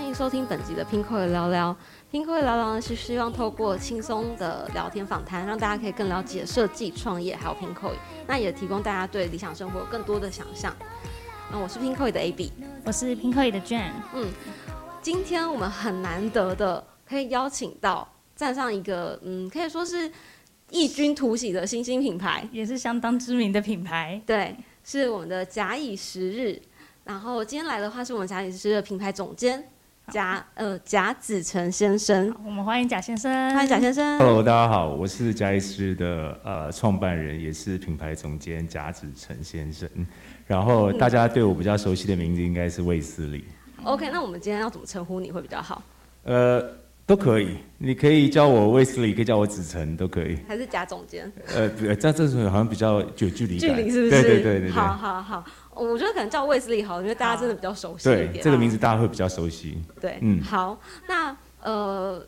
欢迎收听本集的拼客聊聊。拼客聊聊呢是希望透过轻松的聊天访谈，让大家可以更了解设计、创业还有拼客，那也提供大家对理想生活有更多的想象。那我是拼客的 AB，我是拼客的 Jane。嗯，今天我们很难得的可以邀请到站上一个嗯，可以说是异军突起的新兴品牌，也是相当知名的品牌。对，是我们的假以时日。然后今天来的话是我们假以时日的品牌总监 贾呃贾子成先生，我们欢迎贾先生，欢迎贾先生。Hello，大家好，我是贾医师的呃创办人，也是品牌总监贾子成先生。然后大家对我比较熟悉的名字应该是卫斯理，OK，那我们今天要怎么称呼你会比较好？呃，都可以，你可以叫我卫斯理，可以叫我子成，都可以。还是贾总监？呃，对这样这种好像比较有距离距感，离是不是？对对对对对。好好好，我觉得可能叫卫斯理好，因为大家真的比较熟悉一点。对，这个名字大家会比较熟悉。对，嗯好，那呃，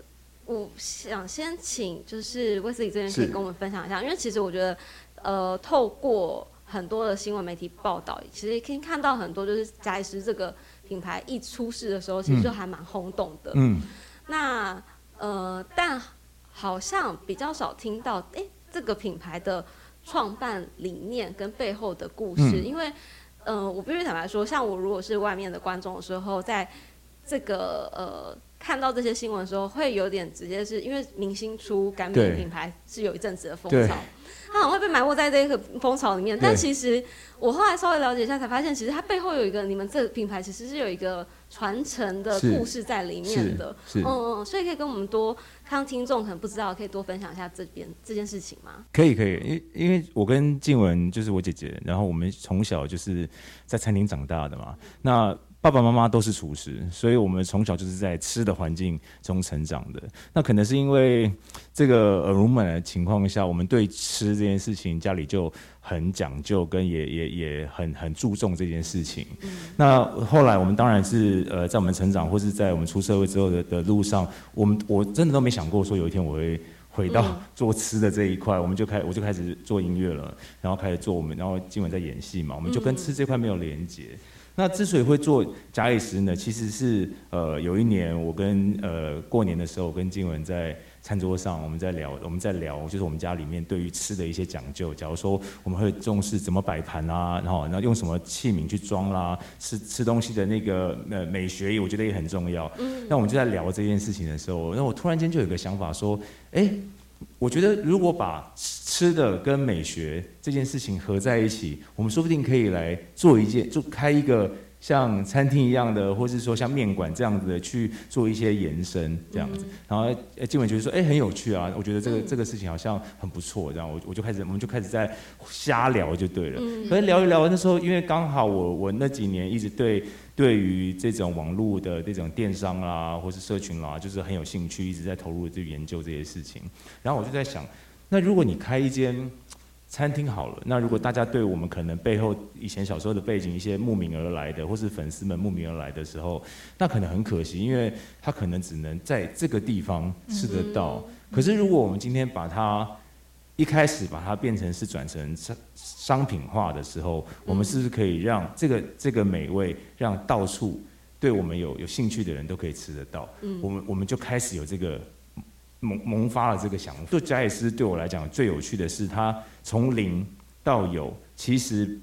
我想先请就是卫斯理这边可以跟我们分享一下，因为其实我觉得呃，透过很多的新闻媒体报道，其实可以看到很多就是贾医师这个品牌一出事的时候，其实就还蛮轰动的。嗯，那呃，但好像比较少听到，哎、这个品牌的创办理念跟背后的故事，嗯。因为呃，我必须坦白说，像我如果是外面的观众的时候，在这个呃看到这些新闻的时候，会有点直接是因为明星出干面对。品牌是有一阵子的风潮，它很会被埋没在这个风潮里面。但其实我后来稍微了解一下，才发现其实它背后有一个你们这个品牌其实是有一个传承的故事在里面的。是嗯嗯，所以可以跟我们多，看听众可能不知道，可以多分享一下这边这件事情吗？可以可以，因因为我跟静雯就是我姐姐，然后我们从小就是在餐厅长大的嘛。那爸爸妈妈都是厨师，所以我们从小就是在吃的环境中成长的。那可能是因为这个耳濡目染的情况下，我们对吃这件事情家里就很讲究，跟也也也很很注重这件事情。那后来我们当然是呃，在我们成长或是在我们出社会之后的的路上，我们我真的都没想过说有一天我会。回到嗯做吃的这一块，我们就开我就开始做音乐了，然后开始做我们，然后今晚在演戏嘛，我们就跟吃这块没有连接。那之所以会做假以时呢，其实是呃有一年我跟呃过年的时候，我跟静文在餐桌上我们在聊，我们在聊就是我们家里面对于吃的一些讲究。假如说我们会重视怎么摆盘啊，然后然后用什么器皿去装啦，吃吃东西的那个呃美学，我觉得也很重要。那我们就在聊这件事情的时候，那我突然间就有一个想法说，哎、我觉得如果把吃的跟美学这件事情合在一起，我们说不定可以来做一件，就开一个像餐厅一样的，或是说像面馆这样子的去做一些延伸这样子。然后呃静文觉得说，哎、很有趣啊，我觉得这个、这个事情好像很不错，这样我我就开始我们就开始在瞎聊就对了。可是聊一聊那时候，因为刚好我我那几年一直对对于这种网络的这种电商啦，或是社群啦，就是很有兴趣，一直在投入去研究这些事情。然后我就在想，那如果你开一间餐厅好了，那如果大家对我们可能背后以前小时候的背景一些慕名而来的，或是粉丝们慕名而来的时候，那可能很可惜，因为他可能只能在这个地方吃得到。可是如果我们今天把它一开始把它变成是转成商商品化的时候，我们是不是可以让这个这个美味让到处对我们有有兴趣的人都可以吃得到？我们我们就开始有这个萌萌发了这个想法。就贾野斯对我来讲最有趣的是，他从零到有，其实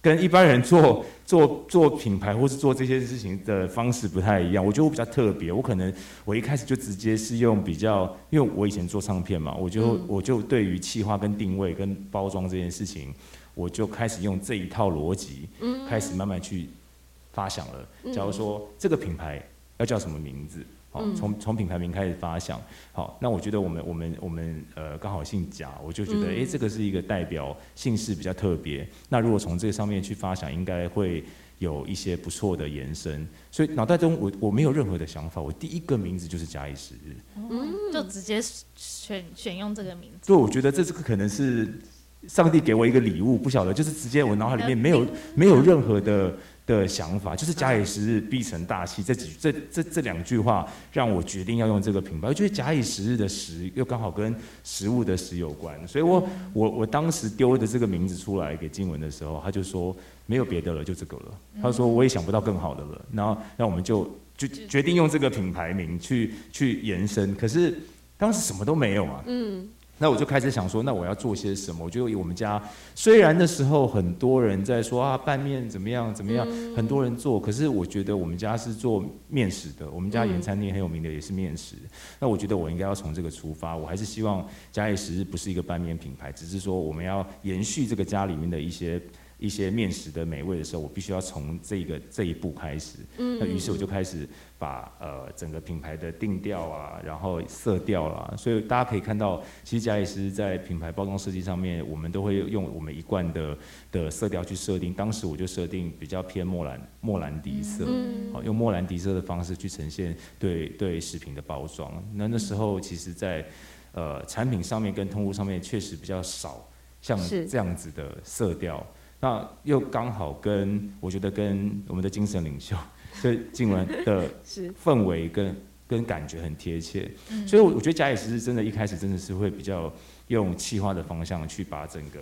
跟一般人做做做品牌或是做这些事情的方式不太一样。我觉得我比较特别，我可能我一开始就直接是用比较，因为我以前做唱片嘛，我就、我就对于企划跟定位跟包装这件事情，我就开始用这一套逻辑，开始慢慢去发想了。假如说这个品牌要叫什么名字？好，从从品牌名开始发想。好，那我觉得我们我们我们呃刚好姓贾，我就觉得哎、诶这个是一个代表姓氏比较特别。那如果从这个上面去发想，应该会有一些不错的延伸。所以脑袋中我我没有任何的想法，我第一个名字就是假以时日。就直接选选用这个名字。对我觉得这是可能是上帝给我一个礼物，不晓得就是直接我脑海里面没有没有任何的的想法，就是假以时日必成大器。这几这这这两句话让我决定要用这个品牌。我觉得假以时日的时又刚好跟食物的食有关，所以我我我当时丢的这个名字出来给静文的时候，他就说没有别的了，就这个了。他说我也想不到更好的了，然后那我们就就决定用这个品牌名去去延伸。可是当时什么都没有啊。嗯。那我就开始想说，那我要做些什么？我觉得我们家虽然那时候很多人在说啊，拌面怎么样怎么样，很多人做，可是我觉得我们家是做面食的，我们家盐餐厅很有名的也是面食。那我觉得我应该要从这个出发，我还是希望家里食日不是一个拌面品牌，只是说我们要延续这个家里面的一些。一些面食的美味的时候，我必须要从这个这一步开始。嗯，那于是我就开始把呃整个品牌的定调啊，然后色调啦，所以大家可以看到，其实贾里斯在品牌包装设计上面，我们都会用我们一贯的的色调去设定。当时我就设定比较偏莫兰莫兰迪色，好用莫兰迪色的方式去呈现对对食品的包装。那那时候其实，在呃产品上面跟通路上面确实比较少像这样子的色调。那又刚好跟我觉得跟我们的精神领袖，所以静雯的氛围跟跟感觉很贴切，所以我我觉得贾野石是真的一开始真的是会比较用气化的方向去把整个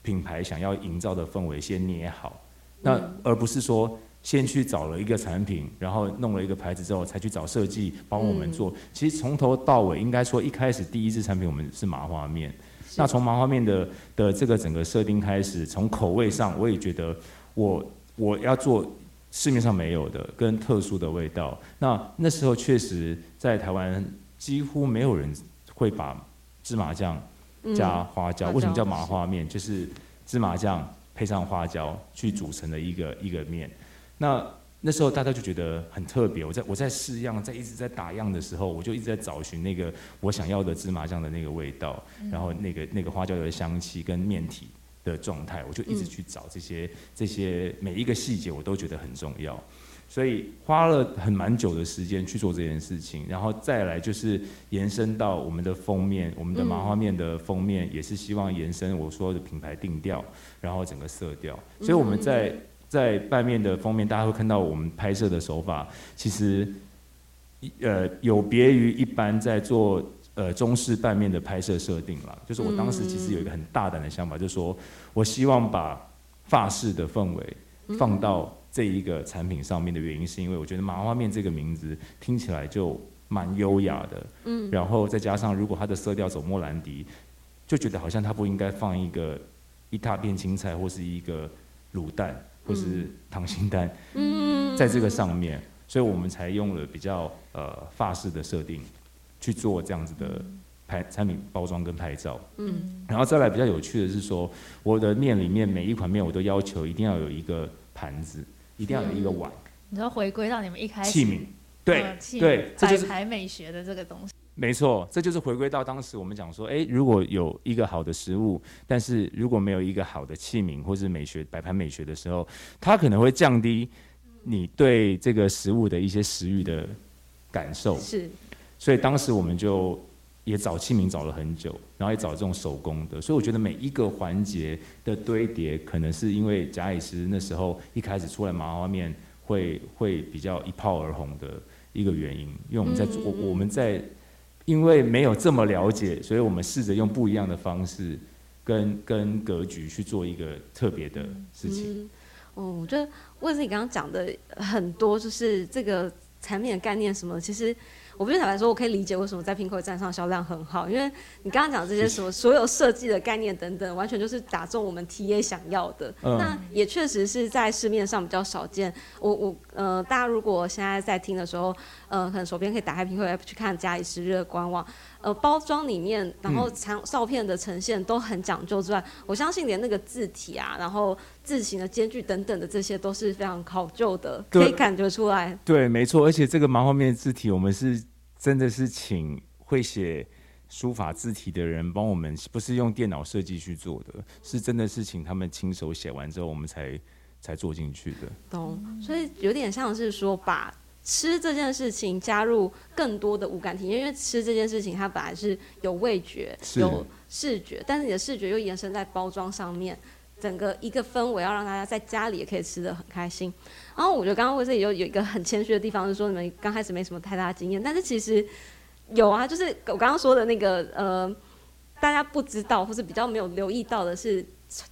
品牌想要营造的氛围先捏好，那而不是说先去找了一个产品，然后弄了一个牌子之后才去找设计帮我们做，其实从头到尾应该说一开始第一支产品我们是麻花面。那从麻花面的的这个整个设定开始，从口味上，我也觉得我我要做市面上没有的跟特殊的味道。那那时候确实在台湾几乎没有人会把芝麻酱加花椒，为什么叫麻花面？就是芝麻酱配上花椒去组成的一个一个面。那那时候大家就觉得很特别，我在我在试样，在一直在打样的时候，我就一直在找寻那个我想要的芝麻酱的那个味道，然后那个那个花椒油的香气跟面体的状态，我就一直去找这些这些每一个细节，我都觉得很重要，所以花了很蛮久的时间去做这件事情，然后再来就是延伸到我们的封面，我们的麻花面的封面也是希望延伸我说的品牌定调，然后整个色调，所以我们在。在拌面的封面，大家会看到我们拍摄的手法，其实，呃，有别于一般在做呃中式拌面的拍摄设定了。就是我当时其实有一个很大胆的想法，就是说我希望把法式的氛围放到这一个产品上面的原因，是因为我觉得麻花面这个名字听起来就蛮优雅的。嗯。然后再加上如果它的色调走莫兰迪，就觉得好像它不应该放一个一大片青菜或是一个卤蛋。或是糖心蛋，嗯在这个上面，所以我们才用了比较呃法式的设定去做这样子的拍产品包装跟拍照。嗯，然后再来比较有趣的是说，我的面里面每一款面我都要求一定要有一个盘子，一定要有一个碗。你说回归到你们一开始器皿，对对，摆台美学的这个东西。没错，这就是回归到当时我们讲说，哎，如果有一个好的食物，但是如果没有一个好的器皿或是美学摆盘美学的时候，它可能会降低你对这个食物的一些食欲的感受。是，所以当时我们就也找器皿找了很久，然后也找这种手工的。所以我觉得每一个环节的堆叠，可能是因为贾以斯那时候一开始出来麻花面会会比较一炮而红的一个原因，因为我们在做我们在。因为没有这么了解，所以我们试着用不一样的方式，跟跟格局去做一个特别的事情。哦，我觉得魏子你刚刚讲的很多，就是这个产品的概念什么，其实。我不是坦白说，我可以理解为什么在拼客站上销量很好，因为你刚刚讲这些什么所有设计的概念等等，完全就是打中我们 TA 想要的。那也确实是在市面上比较少见。我我呃，大家如果现在在听的时候，呃，可能手边可以打开拼客 App 去看嘉里时日的官网。呃，包装里面，然后长照片的呈现都很讲究之外，我相信连那个字体啊，然后字形的间距等等的这些都是非常考究的，可以感觉出来。对，没错，而且这个麻花面字体，我们是。真的是请会写书法字体的人帮我们，不是用电脑设计去做的，是真的是请他们亲手写完之后，我们才才做进去的。懂，所以有点像是说把吃这件事情加入更多的无感体验，因为吃这件事情它本来是有味觉、有视觉，但是你的视觉又延伸在包装上面。整个一个氛围要让大家在家里也可以吃的很开心。然后我觉得刚刚卫生也有有一个很谦虚的地方，是说你们刚开始没什么太大的经验，但是其实有啊，就是我刚刚说的那个呃，大家不知道或是比较没有留意到的是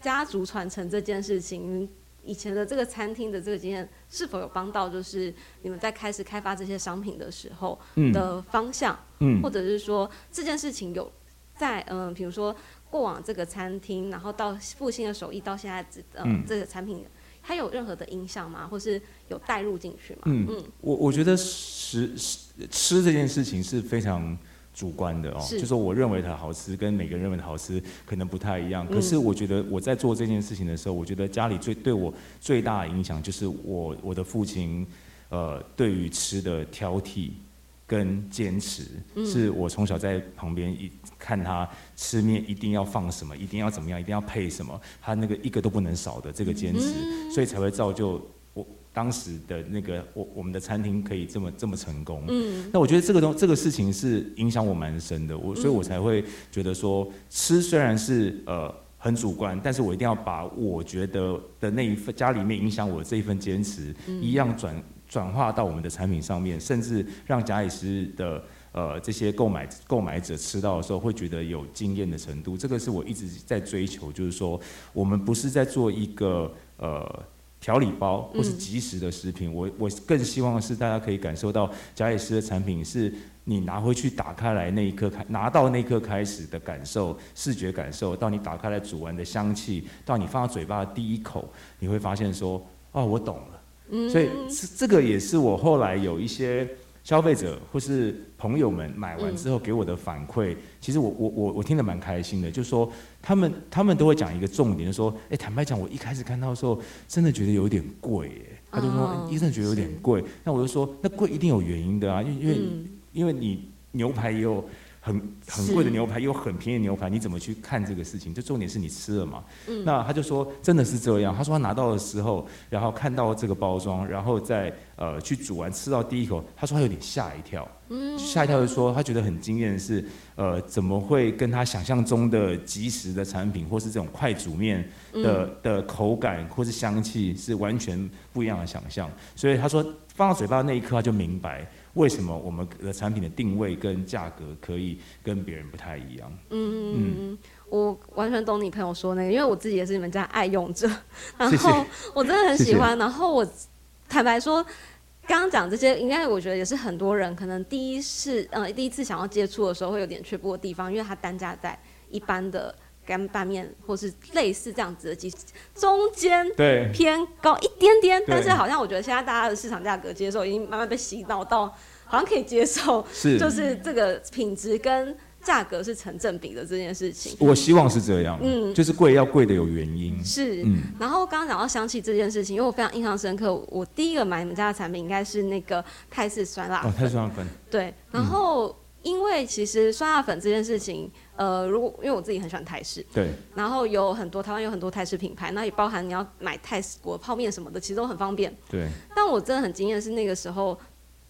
家族传承这件事情。以前的这个餐厅的这个经验是否有帮到，就是你们在开始开发这些商品的时候的方向，嗯，或者是说这件事情有在嗯，比如说过往这个餐厅，然后到复兴的手艺到现在这嗯这个产品，它有任何的影响吗？或是有带入进去吗？嗯嗯，我我觉得食吃吃这件事情是非常。主观的哦，就是我认为它好吃，跟每个人认为的好吃可能不太一样。可是我觉得我在做这件事情的时候，我觉得家里最对我最大的影响就是我我的父亲，呃，对于吃的挑剔跟坚持，是我从小在旁边一看他吃面一定要放什么，一定要怎么样，一定要配什么，他那个一个都不能少的这个坚持，所以才会造就我。当时的那个我我们的餐厅可以这么这么成功，嗯，那我觉得这个东这个事情是影响我蛮深的，我所以我才会觉得说吃虽然是呃很主观，但是我一定要把我觉得的那一份家里面影响我这一份坚持，一样转转化到我们的产品上面，甚至让贾里斯的呃这些购买购买者吃到的时候会觉得有惊艳的程度，这个是我一直在追求，就是说我们不是在做一个呃。调理包或是即食的食品，我我更希望的是大家可以感受到贾野斯的产品，是你拿回去打开来那一刻开拿到那一刻开始的感受，视觉感受到你打开来煮完的香气，到你放到嘴巴的第一口，你会发现说，哦，我懂了。所以这这个也是我后来有一些。消费者或是朋友们买完之后给我的反馈，其实我我我我听得蛮开心的，就是说他们他们都会讲一个重点，说，哎，坦白讲，我一开始看到的时候，真的觉得有点贵，哎，他就说医生觉得有点贵，那我就说，那贵一定有原因的啊，因为因为因为你牛排也有。很很贵的牛排，又很便宜的牛排，你怎么去看这个事情？就重点是你吃了嘛。那他就说真的是这样。他说他拿到的时候，然后看到这个包装，然后再呃去煮完吃到第一口，他说他有点吓一跳。吓一跳就说他觉得很惊艳的是呃怎么会跟他想象中的即食的产品，或是这种快煮面的的口感或是香气是完全不一样的想象。所以他说放到嘴巴那一刻他就明白。为什么我们的产品的定位跟价格可以跟别人不太一样？嗯嗯嗯，我完全懂你朋友说那个，因为我自己也是你们家爱用者，然后我真的很喜欢。然后我坦白说，刚刚讲这些，应该我觉得也是很多人可能第一次呃第一次想要接触的时候会有点却步的地方，因为它单价在一般的。干拌面或是类似这样子的机，中间对偏高一点点，但是好像我觉得现在大家的市场价格接受已经慢慢被洗脑到，好像可以接受，是就是这个品质跟价格是成正比的这件事情。我希望是这样，嗯，就是贵要贵的有原因。是，嗯。然后刚刚讲到香气这件事情，因为我非常印象深刻，我第一个买你们家的产品应该是那个泰式酸辣，哦，泰式酸辣粉。对，然后因为其实酸辣粉这件事情。呃，如果因为我自己很喜欢泰式，对，然后有很多台湾有很多泰式品牌，那也包含你要买泰式国泡面什么的，其实都很方便。对。但我真的很惊艳是那个时候，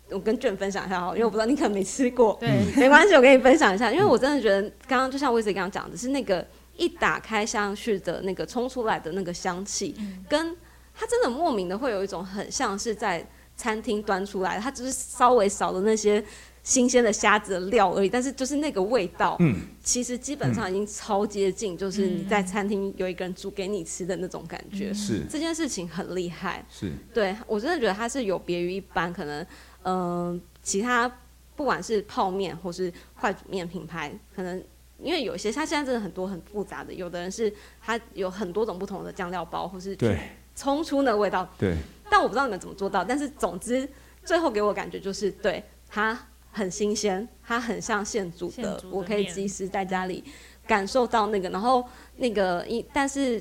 我跟卷分享一下哈，因为我不知道你可能没吃过，对，没关系，我跟你分享一下，因为我真的觉得刚刚就像威斯刚刚讲的，是那个一打开上去的那个冲出来的那个香气，跟它真的莫名的会有一种很像是在餐厅端出来，它只是稍微少了那些。新鲜的虾子的料而已，但是就是那个味道，嗯，其实基本上已经超接近，就是你在餐厅有一个人煮给你吃的那种感觉。是这件事情很厉害。是，对我真的觉得它是有别于一般可能，嗯，其他不管是泡面或是快煮面品牌，可能因为有些它现在真的很多很复杂的，有的人是它有很多种不同的酱料包，或是对冲出那个味道。对。但我不知道你们怎么做到，但是总之最后给我感觉就是对它。很新鲜，它很像现煮的，我可以及时在家里感受到那个。然后那个一，但是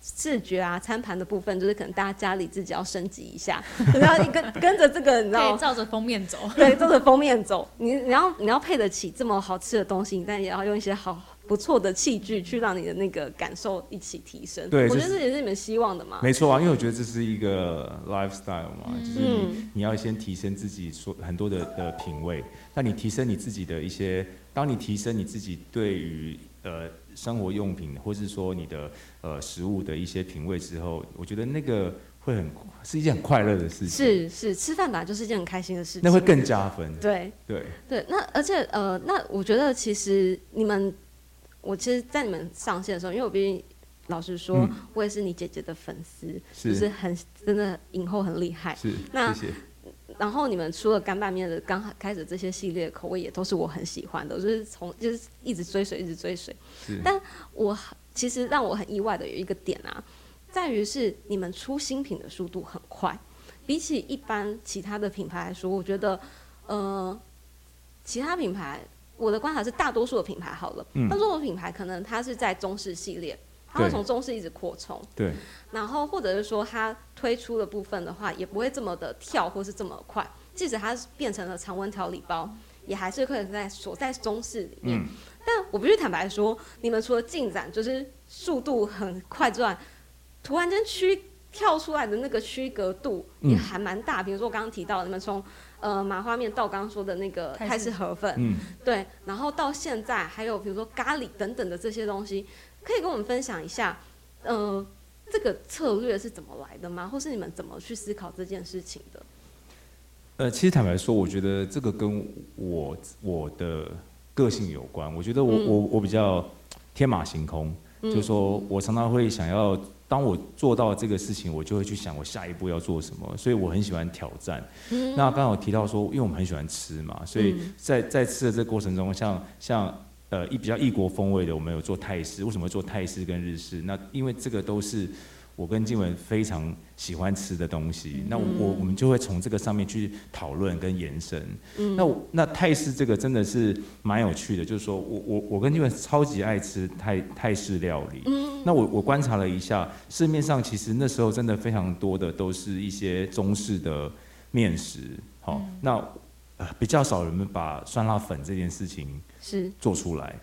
视觉啊，餐盘的部分，就是可能大家家里自己要升级一下，然后你跟跟着这个，你知道，照着封面走，对，照着封面走。你你要你要配得起这么好吃的东西，但也要用一些好不错的器具去让你的那个感受一起提升。对我觉得这也是你们希望的嘛。没错啊，因为我觉得这是一个 lifestyle 嘛，就是你要先提升自己所很多的的品味，那你提升你自己的一些，当你提升你自己对于呃生活用品或是说你的呃食物的一些品味之后，我觉得那个会很是一件很快乐的事情，是是，吃饭本来就是一件很开心的事情。那会更加分，对对，对。那而且呃，那我觉得其实你们，我其实，在你们上线的时候，因为我毕竟老实说，嗯我也是你姐姐的粉丝，是就是很真的影后很厉害。是，那谢谢，然后你们除了干拌面的刚开始这些系列口味也都是我很喜欢的，我就是从就是一直追随，一直追随。是，但我其实让我很意外的有一个点啊，在于是你们出新品的速度很快，比起一般其他的品牌来说，我觉得呃，其他品牌我的观察是大多数的品牌好了，嗯大多数的品牌可能它是在中式系列，它会从中式一直扩充。对，然后或者是说它推出的部分的话，也不会这么的跳或是这么快。即使它变成了常温调理包，也还是会在锁在中式里面。嗯但我必须坦白说，你们除了进展就是速度很快之外，突然间区跳出来的那个区隔度也嗯还蛮大。比如说我刚刚提到，你们从呃麻花面到刚刚说的那个泰式泰式河粉，嗯。对，然后到现在还有比如说咖喱等等的这些东西，可以跟我们分享一下，呃，这个策略是怎么来的吗？或是你们怎么去思考这件事情的？呃，其实坦白说，我觉得这个跟我我的个性有关。我觉得我、嗯我我比较天马行空，嗯就是说我常常会想要，当我做到这个事情，我就会去想我下一步要做什么。所以我很喜欢挑战。嗯那刚刚有提到说，因为我们很喜欢吃嘛，所以嗯在在吃的这个过程中，像像呃一比较异国风味的，我们有做泰式。为什么会做泰式跟日式？那因为这个都是我跟静文非常喜欢吃的东西，那我我我们就会从这个上面去讨论跟延伸。嗯那那泰式这个真的是蛮有趣的，就是说我我我跟静文超级爱吃泰泰式料理。嗯那我我观察了一下，市面上其实那时候真的非常多的都是一些中式的面食，好、那呃比较少人们把酸辣粉这件事情是做出来。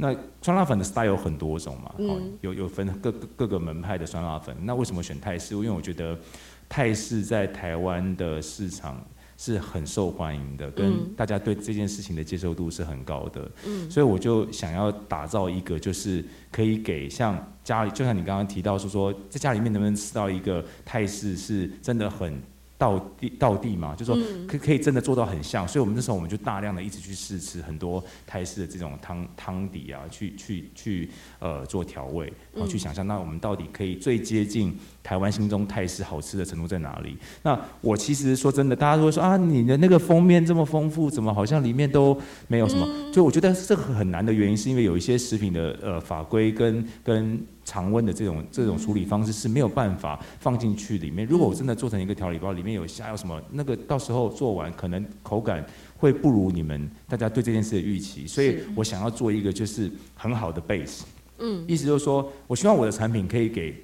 那酸辣粉的 style 有很多种嘛，有有分各各各个门派的酸辣粉。那为什么选泰式？因为我觉得泰式在台湾的市场是很受欢迎的，跟嗯大家对这件事情的接受度是很高的。嗯所以我就想要打造一个，就是可以给像家里，就像你刚刚提到，说说在家里面能不能吃到一个泰式是真的很到地到地嘛，就说嗯可可以真的做到很像。所以我们那时候我们就大量的一直去试吃很多泰式的这种汤汤底啊，去去去呃做调味，然后去嗯想象那我们到底可以最接近台湾心中泰式好吃的程度在哪里？那我其实说真的，大家都会说啊，你的那个封面这么丰富，怎么好像里面都没有什么？就我觉得这个很难的原因，是因为有一些食品的呃法规跟跟常温的这种这种处理方式是没有办法放进去里面。如果我真的做成一个调理包，里面有虾有什么，那个到时候做完可能口感会不如你们大家对这件事的预期，所以我想要做一个就是很好的 base。嗯意思就是说，我希望我的产品可以给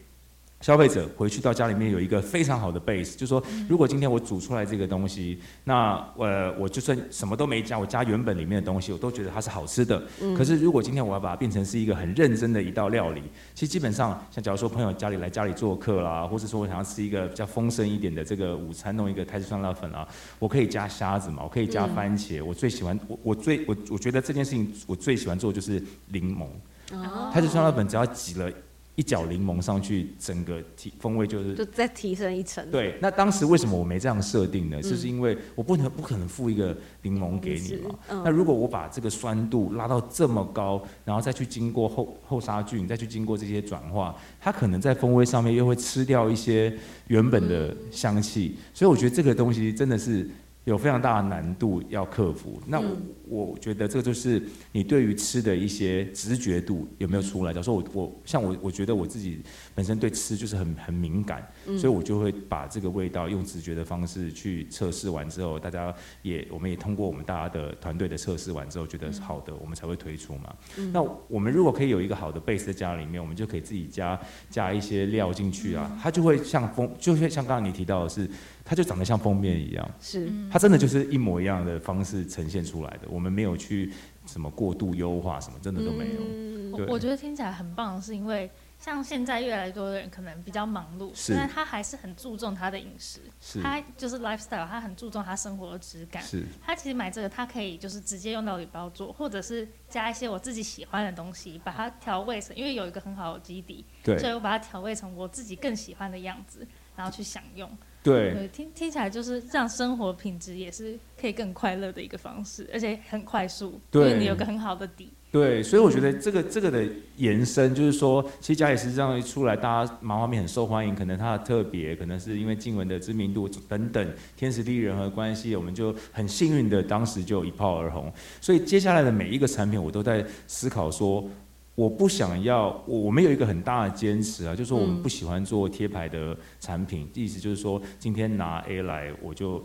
消费者回去到家里面有一个非常好的 base，就是说，如果今天我煮出来这个东西，那呃，我就算什么都没加，我加原本里面的东西，我都觉得它是好吃的。可是如果今天我要把它变成是一个很认真的一道料理，其实基本上，像假如说朋友家里来家里做客啦，或者说我想要吃一个比较丰盛一点的这个午餐，弄一个泰式酸辣粉啊，我可以加虾子嘛，我可以加嗯番茄，我最喜欢我我最我我觉得这件事情我最喜欢做的就是柠檬。哦泰式酸辣粉只要挤了一角柠檬上去，整个提风味就是就再提升一层。对。那当时为什么我没这样设定呢？嗯就是因为我不能不可能附一个柠檬给你嘛。嗯那如果我把这个酸度拉到这么高，然后再去经过后后杀菌，再去经过这些转化，它可能在风味上面又会吃掉一些原本的香气。所以我觉得这个东西真的是。有非常大的难度要克服。那我,、嗯我觉得这就是你对于吃的一些直觉度有没有出来。假如说我我像我我觉得我自己本身对吃就是很很敏感，嗯所以我就会把这个味道用直觉的方式去测试完之后，大家也我们也通过我们大家的团队的测试完之后，觉得是好的，我们才会推出嘛。嗯那我们如果可以有一个好的 base 在家里面，我们就可以自己加加一些料进去啊，它就会像封，就会像刚刚你提到的是，它就长得像封面一样。是它真的就是一模一样的方式呈现出来的，我们没有去什么过度优化什么，真的都没有。嗯我我觉得听起来很棒，是因为像现在越来越多的人可能比较忙碌，是但他还是很注重他的饮食，他就是 lifestyle，他很注重他生活的质感。是他其实买这个，他可以就是直接用料理包做，或者是加一些我自己喜欢的东西，把它调味成，因为有一个很好的基底，对所以我把它调味成我自己更喜欢的样子，然后去享用。对对，听听起来就是让生活品质也是可以更快乐的一个方式，而且很快速，因对为你有个很好的底。对，所以我觉得这个这个的延伸就是说，其实假野石这样一出来，大家麻花面很受欢迎，可能它的特别，可能是因为静文的知名度等等，天时地利人和关系，我们就很幸运的当时就一炮而红。所以接下来的每一个产品，我都在思考说。我不想要，我我们有一个很大的坚持啊，就是说我们嗯。不喜欢做贴牌的产品，意思就是说今天拿 A 来，我就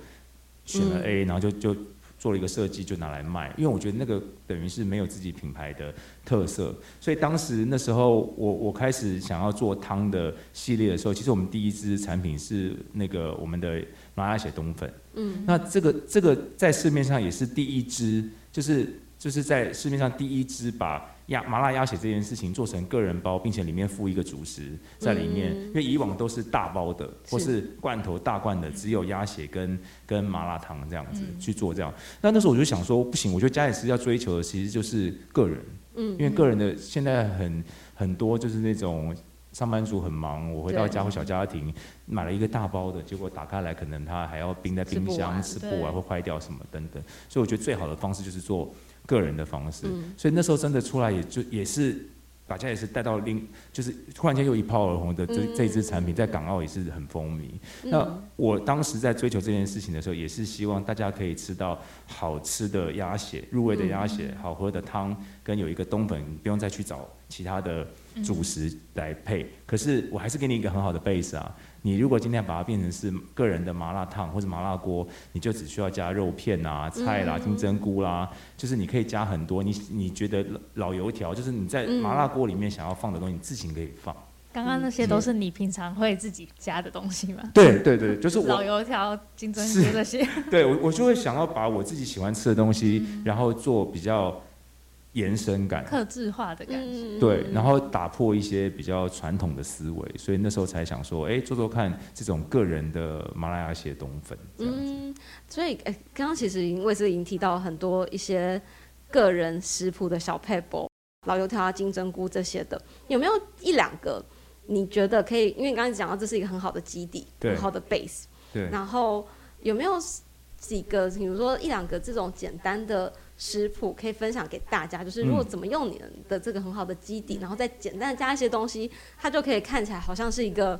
选了嗯。A，、然后就就做了一个设计就拿来卖，因为我觉得那个等于是没有自己品牌的特色，所以当时那时候我我开始想要做汤的系列的时候，其实我们第一支产品是那个我们的麻辣血冬粉，嗯，那这个这个在市面上也是第一支，就是就是在市面上第一支把鸭麻辣鸭血这件事情做成个人包，并且里面附一个主食在里面，嗯。因为以往都是大包的或是是罐头大罐的，只有鸭血跟跟麻辣烫这样子、嗯。去做这样。那那时候我就想说，不行，我觉得家里是要追求的其实就是个人，嗯因为个人的现在很很多就是那种。上班族很忙，我回到家或小家庭买了一个大包的，结果打开来可能它还要冰在冰箱完吃不完会坏掉什么等等，所以我觉得最好的方式就是做个人的方式。嗯所以那时候真的出来也就也是把家也是带到另就是突然间又一炮而红的这、嗯这支产品，在港澳也是很风靡。那嗯我当时在追求这件事情的时候，也是希望大家可以吃到好吃的鸭血、入味的鸭血、好喝的汤，跟有一个冬粉，不用再去找其他的主食来配。可是我还是给你一个很好的 base 啊。你如果今天把它变成是个人的麻辣烫或者麻辣锅，你就只需要加肉片啊、菜啦、嗯金针菇啦，就是你可以加很多。你你觉得老油条，就是你在麻辣锅里面想要放的东西，你自行可以放。刚刚那些都是你平常会自己加的东西吗？对对对，就是我 老油条、金针菇这些。对我，我就会想要把我自己喜欢吃的东西，嗯然后做比较延伸感，克制化的感觉。嗯对，然后打破一些比较传统的思维，所以那时候才想说，哎，做做看这种个人的马来亚血冬粉这样子。嗯，所以诶，刚刚其实因为是已经提到很多一些个人食谱的小配博，老油条啊、金针菇这些的，有没有一两个你觉得可以？因为你刚才讲到这是一个很好的基底，很好的 base，对，然后有没有几个，比如说一两个这种简单的食谱可以分享给大家？就是如果嗯怎么用你的这个很好的基底，然后再简单的加一些东西，它就可以看起来好像是一个。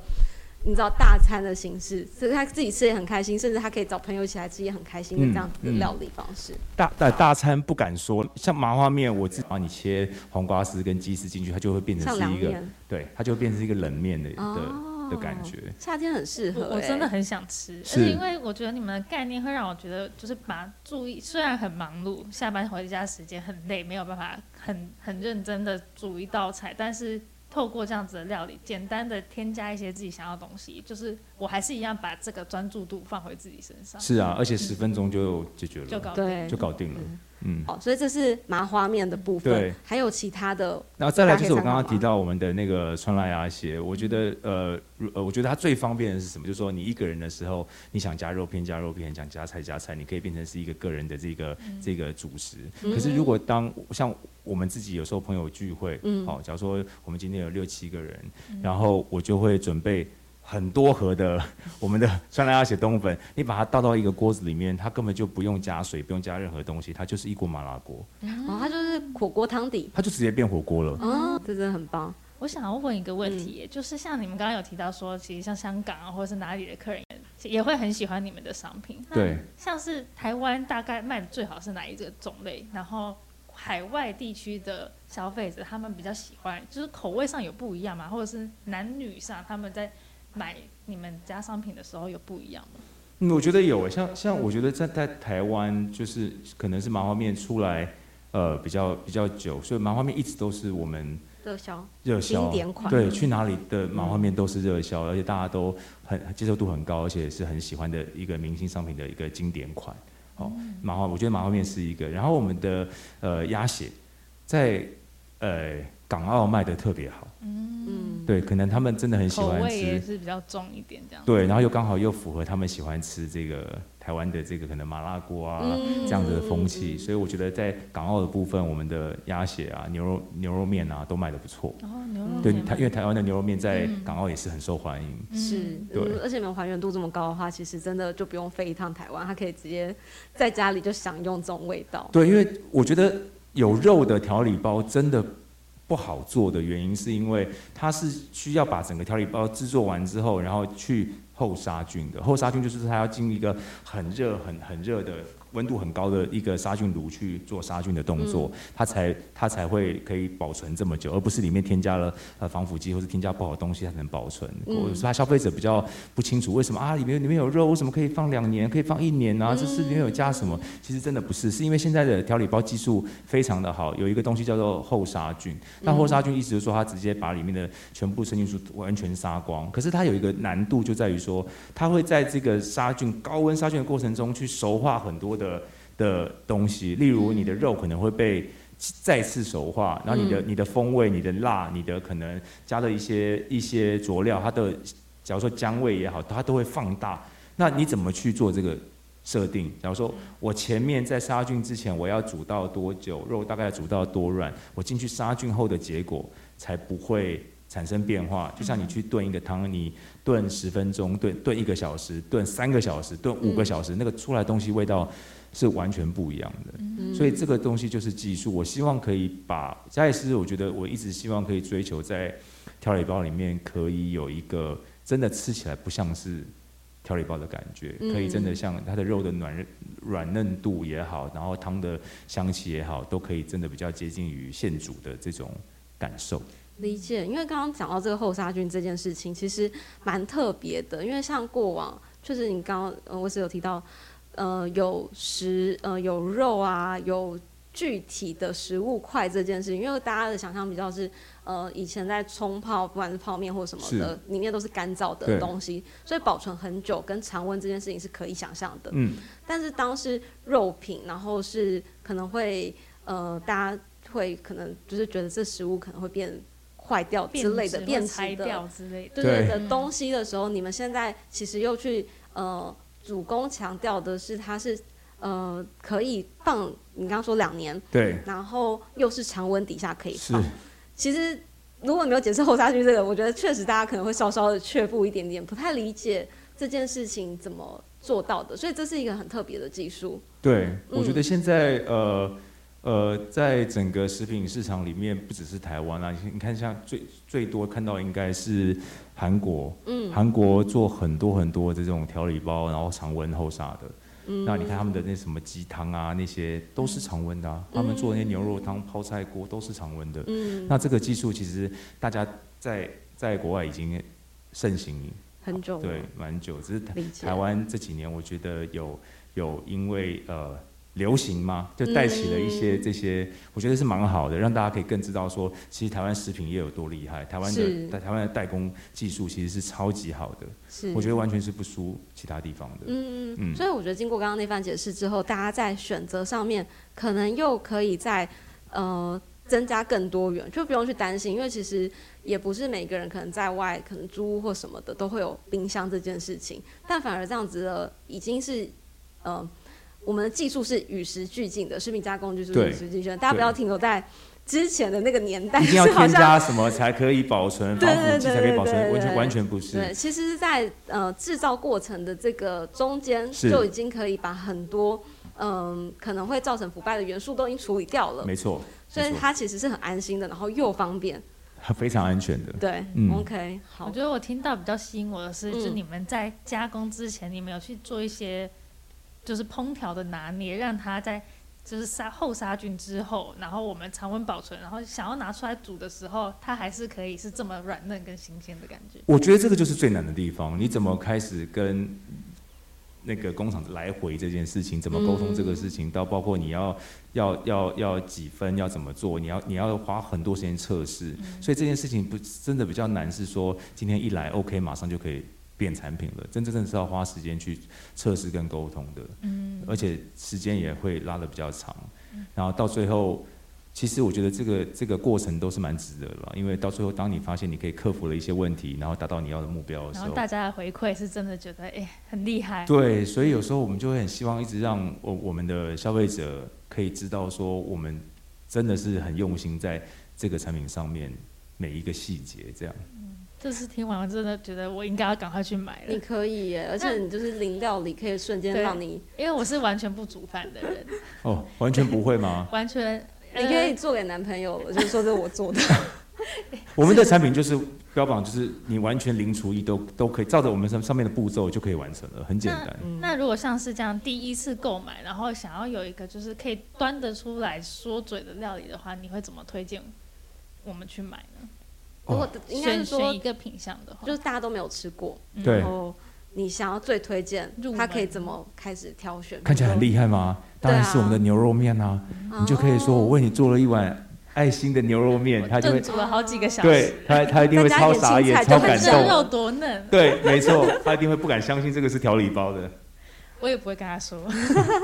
你知道大餐的形式，所以他自己吃也很开心，甚至他可以找朋友一起来吃也很开心的这样子的料理方式。大大大餐不敢说，像麻花面，我自己帮你切黄瓜丝跟鸡丝进去，它就会变成像是一个，对，它就会变成一个冷面的的、哦的感觉。夏天很适合、我我真的欸很想吃，而是且因为我觉得你们的概念会让我觉得，就是把注意，虽然很忙碌，下班回家时间很累，没有办法很很认真的煮一道菜，但是透过这样子的料理，简单的添加一些自己想要的东西，就是我还是一样把这个专注度放回自己身上，是啊，而且十分钟就解决了，就搞对。就搞定了。嗯，哦，所以这是麻花面的部分对，还有其他的然后再来就是我刚刚提到我们的那个川辣鸭血，我觉得呃呃，我觉得它最方便的是什么？就是说你一个人的时候，你想加肉片加肉片，想加菜加菜，你可以变成是一个个人的这个、这个主食。可是如果当像我们自己有时候朋友聚会，嗯。好、假如说我们今天有六七个人，然后我就会准备。很多盒的我们的酸辣鸭血冬粉，你把它倒到一个锅子里面，它根本就不用加水，不用加任何东西，它就是一锅麻辣锅，哦，它就是火锅汤底它就直接变火锅了。哦，这真的很棒。我想要问一个问嗯题耶，就是像你们刚刚有提到说，其实像香港啊，或者是哪里的客人也会很喜欢你们的商品。那对，像是台湾大概卖的最好是哪一个种类？然后海外地区的消费者他们比较喜欢，就是口味上有不一样吗？或者是男女上他们在买你们家商品的时候有不一样吗？嗯，我觉得有诶，像像我觉得在在台湾，就是可能是麻花面出来，呃，比较比较久，所以麻花面一直都是我们热销热销经，典款，对，去哪里的麻花面都是热销，而且大家都很接受度很高，而且是很喜欢的一个明星商品的一个经典款。哦，麻花，我觉得麻花面是一个，然后我们的呃鸭血，在呃港澳卖的特别好。嗯，对，可能他们真的很喜欢口味也吃，是比较重一点这样。对，然后又刚好又符合他们喜欢吃这个台湾的这个可能麻辣锅啊、嗯这样子的风气，嗯嗯所以我觉得在港澳的部分，我们的鸭血啊、牛肉牛肉面啊都卖的不错。哦牛肉对，因为台湾的牛肉面在嗯港澳也是很受欢迎。嗯是，对嗯，而且你们还原度这么高的话，其实真的就不用飞一趟台湾，他可以直接在家里就享用这种味道。对，因为我觉得有肉的调理包真的不好做的原因，是因为它是需要把整个调理包制作完之后，然后去后杀菌的。后杀菌就是它要进一个很热、很很热的。温度很高的一个杀菌炉去做杀菌的动作，它才它才会可以保存这么久，而不是里面添加了呃防腐剂或是添加不好的东西它才能保存。嗯或者是它消费者比较不清楚为什么啊里面里面有肉，为什么可以放两年，可以放一年啊？这是里面有加什么？其实真的不是，是因为现在的调理包技术非常的好，有一个东西叫做后杀菌。那后杀菌意思就是说，它直接把里面的全部生菌素完全杀光。可是它有一个难度，就在于说，它会在这个杀菌高温杀菌的过程中去熟化很多的的东西，例如你的肉可能会被。再次熟化，然后你的、你的风味、你的辣、你的可能加了一些一些佐料，它的假如说姜味也好，它都会放大。那你怎么去做这个设定？假如说我前面在杀菌之前，我要煮到多久，肉大概煮到多软，我进去杀菌后的结果才不会产生变化。就像你去炖一个汤，你炖十分钟、炖炖一个小时、炖三个小时、炖五个小时，那个出来东西味道是完全不一样的。嗯所以这个东西就是技术。我希望可以把加里斯，我觉得我一直希望可以追求在调理包里面可以有一个真的吃起来不像是调理包的感觉，嗯可以真的像它的肉的软软嫩度也好，然后汤的香气也好，都可以真的比较接近于现煮的这种感受。理解，因为刚刚讲到这个后杀菌这件事情，其实蛮特别的。因为像过往，确实你刚刚呃，我是有提到，呃，有食呃有肉啊，有具体的食物块这件事情。因为大家的想象比较是，呃，以前在冲泡，不管是泡面或什么的，里面都是干燥的东西，所以保存很久跟常温这件事情是可以想象的。嗯，但是当是肉品，然后是可能会呃，大家会可能就是觉得这食物可能会变坏掉之类的，变质的，掉之类的。对对对的东西的时候，你们现在其实又去呃，主攻强调的是它是呃可以放，你刚刚说两年，对，然后又是常温底下可以是放。其实如果没有解释后杀菌这个，我觉得确实大家可能会稍稍的却步一点点，不太理解这件事情怎么做到的，所以这是一个很特别的技术。对，嗯我觉得现在呃呃，在整个食品市场里面，不只是台湾啊，你看像最最多看到应该是韩国，嗯。韩国做很多很多这种调理包，然后常温后杀的。嗯。那你看他们的那什么鸡汤啊，那些都是常温的、啊，他们做那些牛肉汤、泡菜锅都是常温的。嗯，那这个技术其实大家在在国外已经盛行，很久对，蛮久，只是台湾这几年，我觉得有有因为呃流行吗，就带起了一些嗯这些，我觉得是蛮好的，让大家可以更知道说，其实台湾食品业有多厉害，台湾是。的台湾的代工技术其实是超级好的，是，我觉得完全是不输其他地方的。嗯，嗯。所以我觉得经过刚刚那番解释之后，大家在选择上面可能又可以在呃增加更多元，就不用去担心，因为其实也不是每个人可能在外可能租屋或什么的都会有冰箱这件事情，但反而这样子的已经是呃我们的技术是与时俱进的，食品加工技术是对。与时俱进，大家不要停留在之前的那个年代，一定要添加什么才可以保存，对防腐剂对才可以保存，完全完全不是。对，其实是在呃制造过程的这个中间，就已经可以把很多嗯、可能会造成腐败的元素都已经处理掉了，没错，所以它其实是很安心的，然后又方便。非常安全的。对、嗯。O k 好。我，觉得我听到比较吸引我的是，就你们在加工之前，你们有去做一些就是烹调的拿捏，让它在就是杀后杀菌之后，然后我们常温保存，然后想要拿出来煮的时候，它还是可以是这么软嫩跟新鲜的感觉。我觉得这个就是最难的地方，你怎么开始跟那个工厂来回这件事情，怎么沟通这个事情，到包括你要要要要几分，要怎么做，你要你要花很多时间测试，所以这件事情不真的比较难，是说今天一来 OK 马上就可以变产品了，真真正是要花时间去测试跟沟通的，嗯，而且时间也会拉的比较长，然后到最后其实我觉得这个这个过程都是蛮值得的啦，因为到最后，当你发现你可以克服了一些问题，然后达到你要的目标的时候，然后大家的回馈是真的觉得哎、很厉害。对，所以有时候我们就会很希望一直让我我们的消费者可以知道说，我们真的是很用心在这个产品上面每一个细节这样。这次听完我真的觉得我应该要赶快去买了你，可以耶，而且你就是零料理可以瞬间对让你，因为我是完全不煮饭的人，哦，完全不会吗？完全你可以做给男朋友了，就是说这是我做的。我们的产品就是标榜，就是你完全零厨艺都都可以，照着我们上上面的步骤就可以完成了，很简单。那如果像是这样第一次购买，然后想要有一个就是可以端得出来说嘴的料理的话，你会怎么推荐我们去买呢？如果哦应该是说一，个品相的话，就是大家都没有吃过，嗯对然后你想要最推荐入，他可以怎么开始挑选？看起来很厉害吗？当然是我们的牛肉面啊！你就可以说我为你做了一碗爱心的牛肉面，他就会炖煮了好几个小时，对他他一定会超傻眼、超感就很这肉动。多嫩，对，没错，他一定会不敢相信这个是调理包的。我也不会跟他说。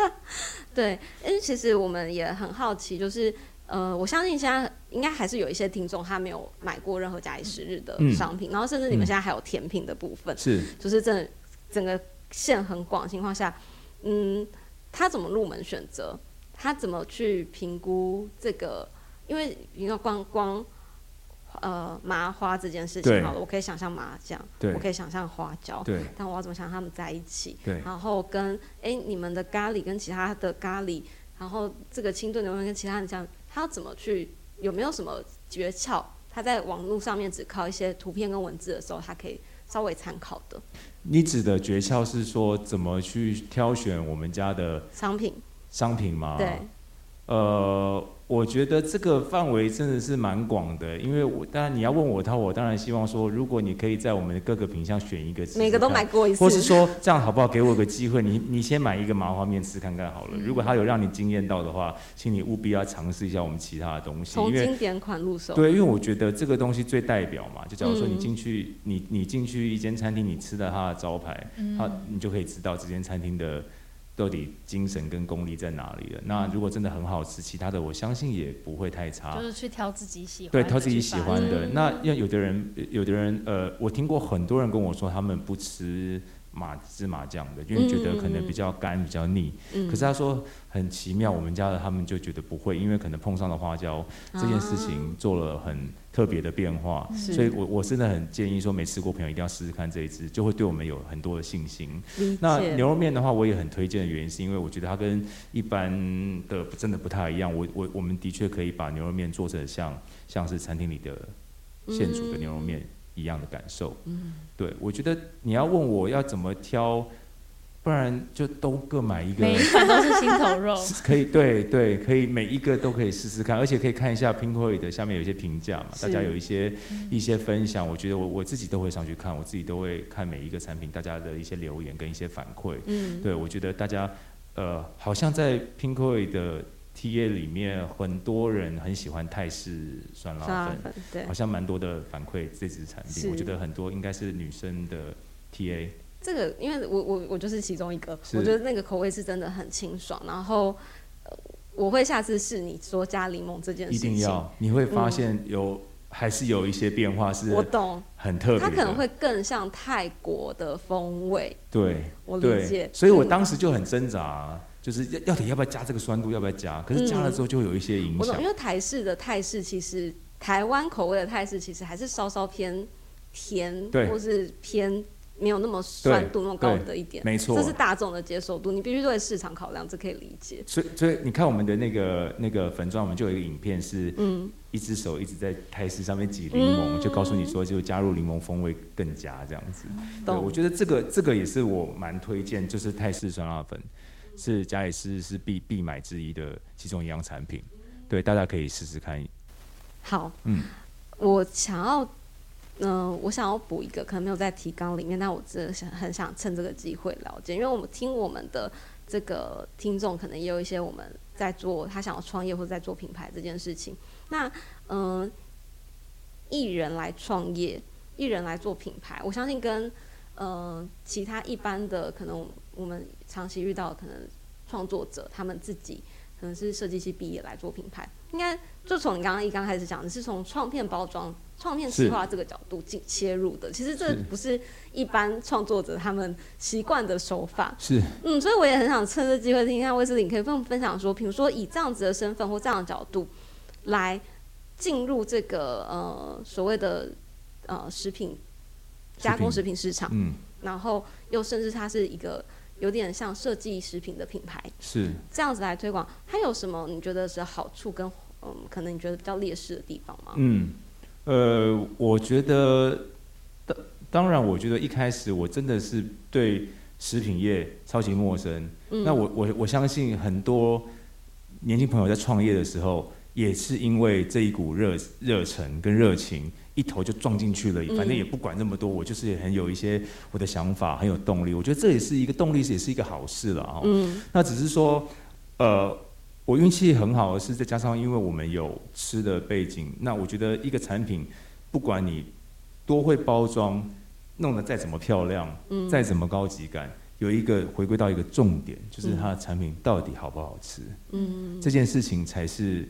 对，因为其实我们也很好奇，就是呃，我相信现在应该还是有一些听众他没有买过任何假以时日的嗯商品，然后甚至你们嗯现在还有甜品的部分，是，就是真的整个线很广的情况下，嗯，他怎么入门选择？他怎么去评估这个？因为你看光光呃麻花这件事情好了，我可以想象麻酱，对我可以想象花椒，对但我要怎么想他们在一起？对然后跟哎、你们的咖喱跟其他的咖喱，然后这个清炖牛肉跟其他的这样，他要怎么去？有没有什么诀窍？他在网络上面只靠一些图片跟文字的时候，他可以稍微参考的你指的诀窍是说怎么去挑选我们家的商品。商品吗？对，呃，我觉得这个范围真的是蛮广的，因为我当然你要问我他，我当然希望说，如果你可以在我们的各个品相选一个每个都买过一次，或是说这样好不好？给我个机会，你你先买一个麻花面吃看看好了。嗯如果它有让你惊艳到的话，请你务必要尝试一下我们其他的东西，从经典款入手。对，因为我觉得这个东西最代表嘛，就假如说你嗯进去，你你进去一间餐厅，你吃了它的招牌，嗯它你就可以知道这间餐厅的到底精神跟功力在哪里了。那如果真的很好吃，其他的我相信也不会太差。就是去挑自己喜欢的对，挑自己喜欢的。嗯那要有的人，有的人，呃，我听过很多人跟我说，他们不吃麻芝麻酱的，因为觉得可能比较干、比较腻。嗯可是他说很奇妙，我们家的他们就觉得不会，因为可能碰上了花椒这件事情做了很特别的变化，所以我我真的很建议说，没吃过朋友一定要试试看这一支，就会对我们有很多的信心。那牛肉面的话，我也很推荐的原因是因为我觉得它跟一般的真的不太一样。我我我们的确可以把牛肉面做成像像是餐厅里的现煮的牛肉面一样的感受。嗯对，我觉得你要问我要怎么挑，不然就都各买一个。每一款都是心头肉。可以，对对，可以每一个都可以试试看，而且可以看一下 Pinkoi 的下面有一些评价嘛，大家有一些一些分享，我觉得我我自己都会上去看，我自己都会看每一个产品大家的一些留言跟一些反馈。嗯，对，我觉得大家呃，好像在 Pinkoi 的 TA 里面，很多人很喜欢泰式酸辣粉，辣粉对好。像蛮多的反馈这支产品，我觉得很多应该是女生的 TA。这个，因为我我我就是其中一个，我觉得那个口味是真的很清爽，然后、呃我会下次试你说加柠檬这件事情。一定要，你会发现有、还是有一些变化是我懂，很特别。它可能会更像泰国的风味，对我理解，。所以我嗯当时就很挣扎，就是要到底要不要加这个酸度，要不要加？可是加了之后就会有一些影响因。为台式的泰式其实台湾口味的泰式其实还是稍稍偏甜，对或是偏没有那么酸度那么高的一点，没错这是大众的接受度，你必须对市场考量，这可以理解。所以所以你看我们的那个那个粉状，我们就有一个影片是嗯，一只手一直在泰式上面挤柠檬，嗯就告诉你说就加入柠檬风味更佳这样子。对，我觉得这个这个也是我蛮推荐，就是泰式酸辣粉是家里是是必必买之一的其中一样产品。对，大家可以试试看。好，嗯，我想要，嗯、我想要补一个，可能没有在提纲里面，但我真的想很想趁这个机会了解，因为我们听我们的这个听众，可能也有一些我们在做他想要创业或者在做品牌这件事情。那，嗯、艺人来创业，艺人来做品牌，我相信跟呃其他一般的可能我们长期遇到的可能创作者他们自己可能是设计系毕业来做品牌，应该就从你刚刚一刚开始讲，你是从创片包装、创片企划这个角度进切入的。其实这不是一般创作者他们习惯的手法。是嗯，所以我也很想趁这机会听一下威斯林可以跟我们分享说，比如说以这样子的身份或这样的角度来进入这个呃所谓的呃食品加工食品市场，嗯然后又甚至它是一个有点像设计食品的品牌，是。这样子来推广，它有什么你觉得是好处跟嗯可能你觉得比较劣势的地方吗？嗯，呃，我觉得当当然，我觉得一开始我真的是对食品业超级陌生。嗯那我我我相信很多年轻朋友在创业的时候，也是因为这一股热热忱跟热情，一头就撞进去了，嗯反正也不管那么多，我就是很有一些我的想法，很有动力。我觉得这也是一个动力，也是一个好事了啊。嗯那只是说，呃，我运气很好的是，再加上因为我们有吃的背景，那我觉得一个产品，不管你多会包装，弄得再怎么漂亮，嗯再怎么高级感，有一个回归到一个重点，就是嗯它的产品到底好不好吃，嗯这件事情才是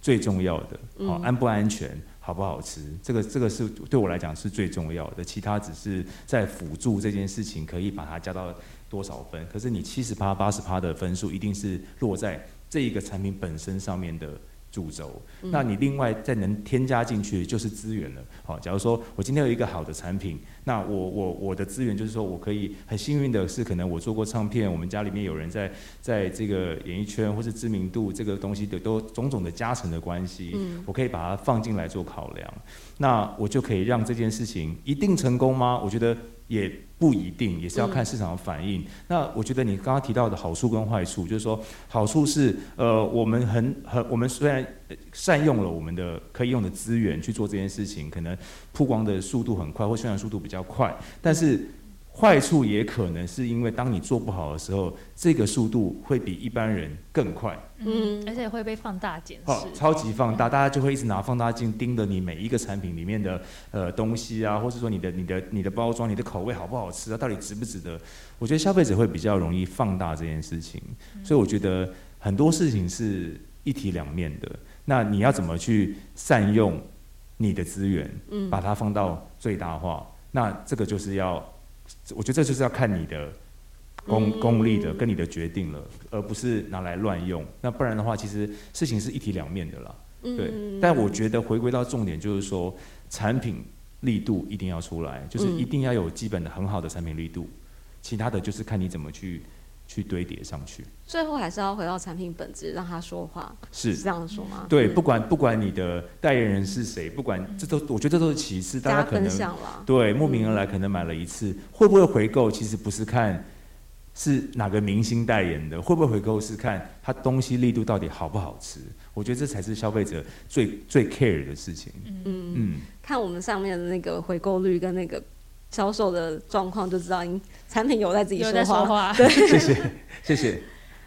最重要的。好、嗯安不安全，好不好吃，这个这个是对我来讲是最重要的，其他只是在辅助这件事情，可以把它加到多少分。可是你七十趴、八十趴的分数，一定是落在这一个产品本身上面的主轴。嗯那你另外再能添加进去就是资源了。好，假如说我今天有一个好的产品，那我我我的资源就是说我可以很幸运的是，可能我做过唱片，我们家里面有人在在这个演艺圈或是知名度这个东西的都种种的加成的关系，嗯我可以把它放进来做考量，那我就可以让这件事情一定成功吗？我觉得也不一定，也是要看市场的反应。那我觉得你刚刚提到的好处跟坏处，就是说好处是呃，我们很很我们虽然善用了我们的可以用的资源去做这件事情，可能曝光的速度很快，或宣传速度比较快，但是。坏处也可能是因为当你做不好的时候，这个速度会比一般人更快。嗯而且会被放大检视。好，超级放大，大家就会一直拿放大镜盯着你每一个产品里面的呃东西啊，或者说你的你的你的包装、你的口味好不好吃啊，到底值不值得？我觉得消费者会比较容易放大这件事情，所以我觉得很多事情是一体两面的。那你要怎么去善用你的资源，嗯把它放到最大化？那这个就是要，我觉得这就是要看你的功嗯功力的跟你的决定了，而不是拿来乱用。那不然的话，其实事情是一体两面的啦。对，嗯但我觉得回归到重点就是说，产品力度一定要出来，就是嗯一定要有基本的很好的产品力度，其他的就是看你怎么去去堆叠上去。最后还是要回到产品本质，让他说话，是这样说吗？对，嗯不管不管你的代言人是谁，不管这都我觉得这都是其次，大家可能。对慕名而来，可能买了一次，会不会回购？其实不是看是哪个明星代言的，会不会回购是看它东西力度到底好不好吃。我觉得这才是消费者最最 care 的事情。嗯，嗯，看我们上面的那个回购率跟那个销售的状况，就知道应产品有在自己有在说话。对。谢谢谢谢。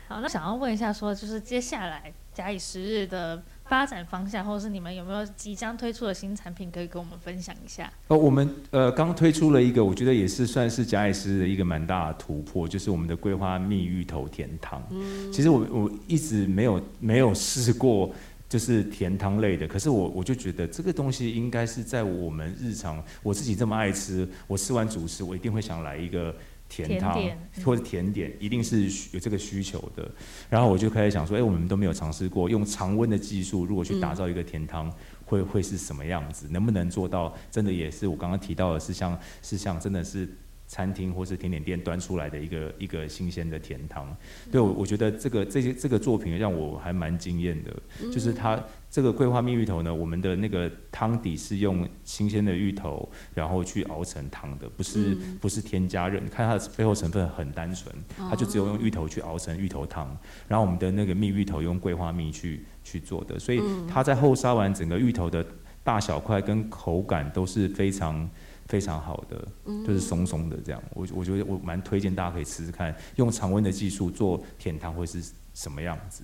好，那想要问一下说就是接下来假以时日的发展方向，或者是你们有没有即将推出的新产品，可以跟我们分享一下？呃，我们呃刚推出了一个，我觉得也是算是假以时日的一个蛮大的突破，就是我们的桂花蜜芋头甜汤。嗯其实我我一直没有没有试过。就是甜汤类的，可是我我就觉得这个东西应该是在我们日常，我自己这么爱吃，我吃完主食，我一定会想来一个甜汤或者甜点，一定是有这个需求的。然后我就开始想说，哎、我们都没有尝试过用常温的技术，如果去打造一个甜汤，会会是什么样子？能不能做到？真的也是我刚刚提到的是像是像真的是餐厅或是甜点店端出来的一个一个新鲜的甜汤。对我我觉得这个这些这个作品让我还蛮惊艳的，就是它这个桂花蜜芋头呢，我们的那个汤底是用新鲜的芋头，然后去熬成汤的，不是、嗯。不是添加任，看它的背后成分很单纯，它就只有用芋头去熬成芋头汤，然后我们的那个蜜芋头用桂花蜜去去做的，所以它在后杀完整个芋头的大小块跟口感都是非常。非常好的，就是松松的这样，我我觉得我蛮推荐大家可以试试看，用常温的技术做甜汤会是什么样子。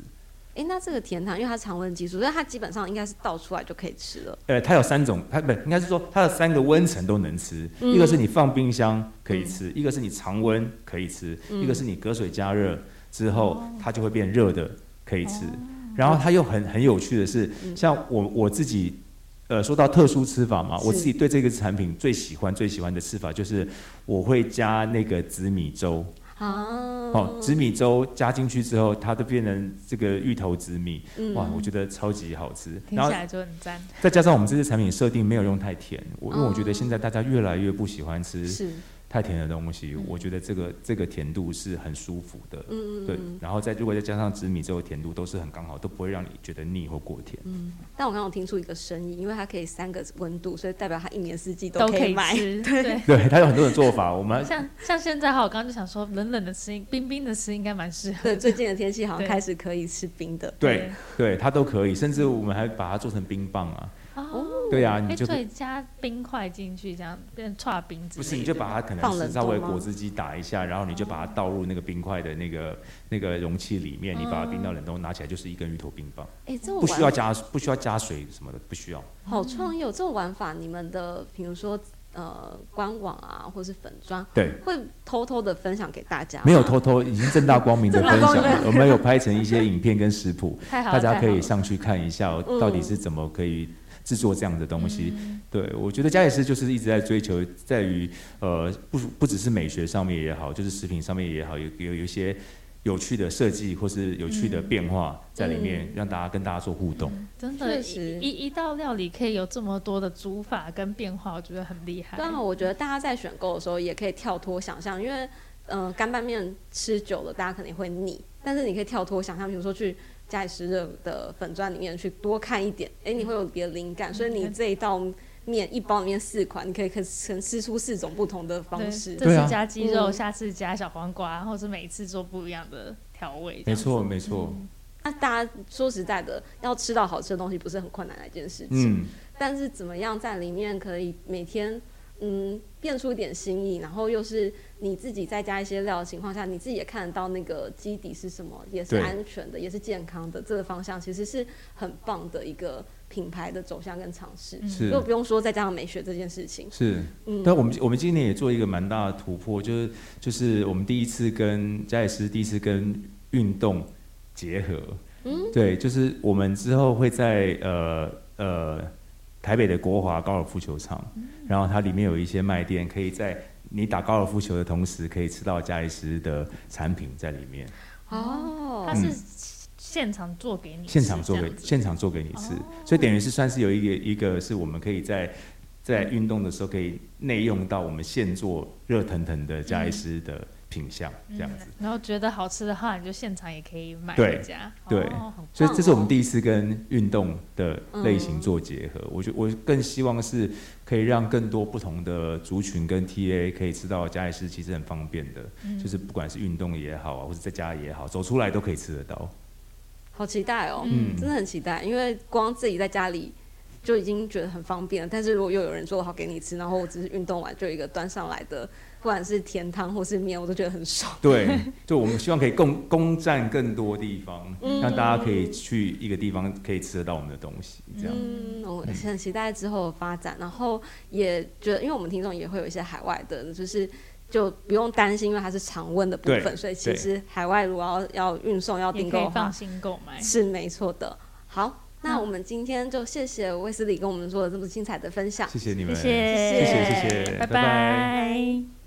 哎、那这个甜汤，因为它常温技术，所以它基本上应该是倒出来就可以吃了。呃，它有三种，它不应该是说它的三个温层都能吃，嗯。一个是你放冰箱可以吃，一个是你常温可以吃，嗯。一个是你隔水加热之后、哦。它就会变热的可以吃。然后它又很很有趣的是，像我我自己，呃，说到特殊吃法嘛，我自己对这个产品最喜欢最喜欢的吃法就是我会加那个紫米粥。哦，紫米粥加进去之后，它都变成这个芋头紫米，哇，我觉得超级好吃。听起来就很赞。再加上我们这些产品设定没有用太甜，我因为我觉得现在大家越来越不喜欢吃。是。太甜的东西，我觉得这个这个甜度是很舒服的，嗯嗯对。然后再如果再加上紫米之后，甜度都是很刚好，都不会让你觉得腻或过甜。嗯。但我刚刚听出一个声音，因为它可以三个温度，所以代表它一年四季都可以买。对对，它有很多的做法。我们像像现在哈，我刚刚就想说，冷冷的吃，冰冰的吃应该蛮适合。对，最近的天气好像开始可以吃冰的。对对，它都可以，甚至我们还把它做成冰棒啊。哦，对呀，你就可以加冰块进去，这样变串冰子。不是，你就把它可能是稍微果汁机打一下，然后你就把它倒入那个冰块的那个那个容器里面，你把它冰到冷冻，拿起来就是一根芋头冰棒。哎，这不需要加不需要加水什么的，不需要。好创意，有这种玩法，你们的比如说呃官网啊，或是粉砖，对，会偷偷的分享给大家？没有偷偷，已经正大光明的分享了。我们有拍成一些影片跟食谱，大家可以上去看一下，到底是怎么可以。制作这样的东西，对我觉得嘉野师就是一直在追求，在于呃不不只是美学上面也好，就是食品上面也好，有有有一些有趣的设计或是有趣的变化在里面，让大家跟大家做互动。真的，一一道料理可以有这么多的煮法跟变化，我觉得很厉害。当然我觉得大家在选购的时候也可以跳脱想象，因为嗯干拌面吃久了大家肯定会腻，但是你可以跳脱想象，比如说去。在食热的粉砖里面去多看一点，哎，你会有别的灵感。所以你这一道面一包里面四款，你可以可能吃出四种不同的方式。这次加鸡肉，下次加小黄瓜，或是每次做不一样的调味。没错，没错。那大家说实在的，要吃到好吃的东西不是很困难的一件事情。嗯。但是怎么样在里面可以每天？嗯，变出一点新意，然后又是你自己再加一些料的情况下，你自己也看得到那个基底是什么，也是安全的，也是健康的，这个方向其实是很棒的一个品牌的走向跟尝试。是，又不用说再加上美学这件事情。是，嗯。但我们我们今年也做一个蛮大的突破，就是就是我们第一次跟加里斯第一次跟运动结合。嗯。对，就是我们之后会在呃呃。台北的国华高尔夫球场，然后它里面有一些卖店，可以在你打高尔夫球的同时，可以吃到嘉义斯的产品在里面。哦，它是现场做给你，现场做给现场做给你吃，所以等于是算是有一个一个是我们可以在在运动的时候可以内用到我们现做热腾腾的嘉义斯的。品相这样子，然后觉得好吃的话，你就现场也可以买回家。对，所以这是我们第一次跟运动的类型做结合。我觉我更希望是可以让更多不同的族群跟 TA 可以吃到嘉义市，其实很方便的，就是不管是运动也好啊，或者在家也好，走出来都可以吃得到。好期待哦，嗯，真的很期待，因为光自己在家里就已经觉得很方便了，但是如果又有人做好给你吃，然后我只是运动完就一个端上来的。不管是甜汤或是面，我都觉得很爽。对，就我们希望可以攻攻占更多地方，让大家可以去一个地方可以吃得到我们的东西，这样。嗯，我很期待之后的发展，然后也觉得，因为我们听众也会有一些海外的，就是就不用担心，因为它是常温的部分，所以其实海外如果要要运送要订购的话，放心购买是没错的。好，那我们今天就谢谢威斯里跟我们做了这么精彩的分享，谢谢你们，谢谢。谢谢谢谢，拜拜。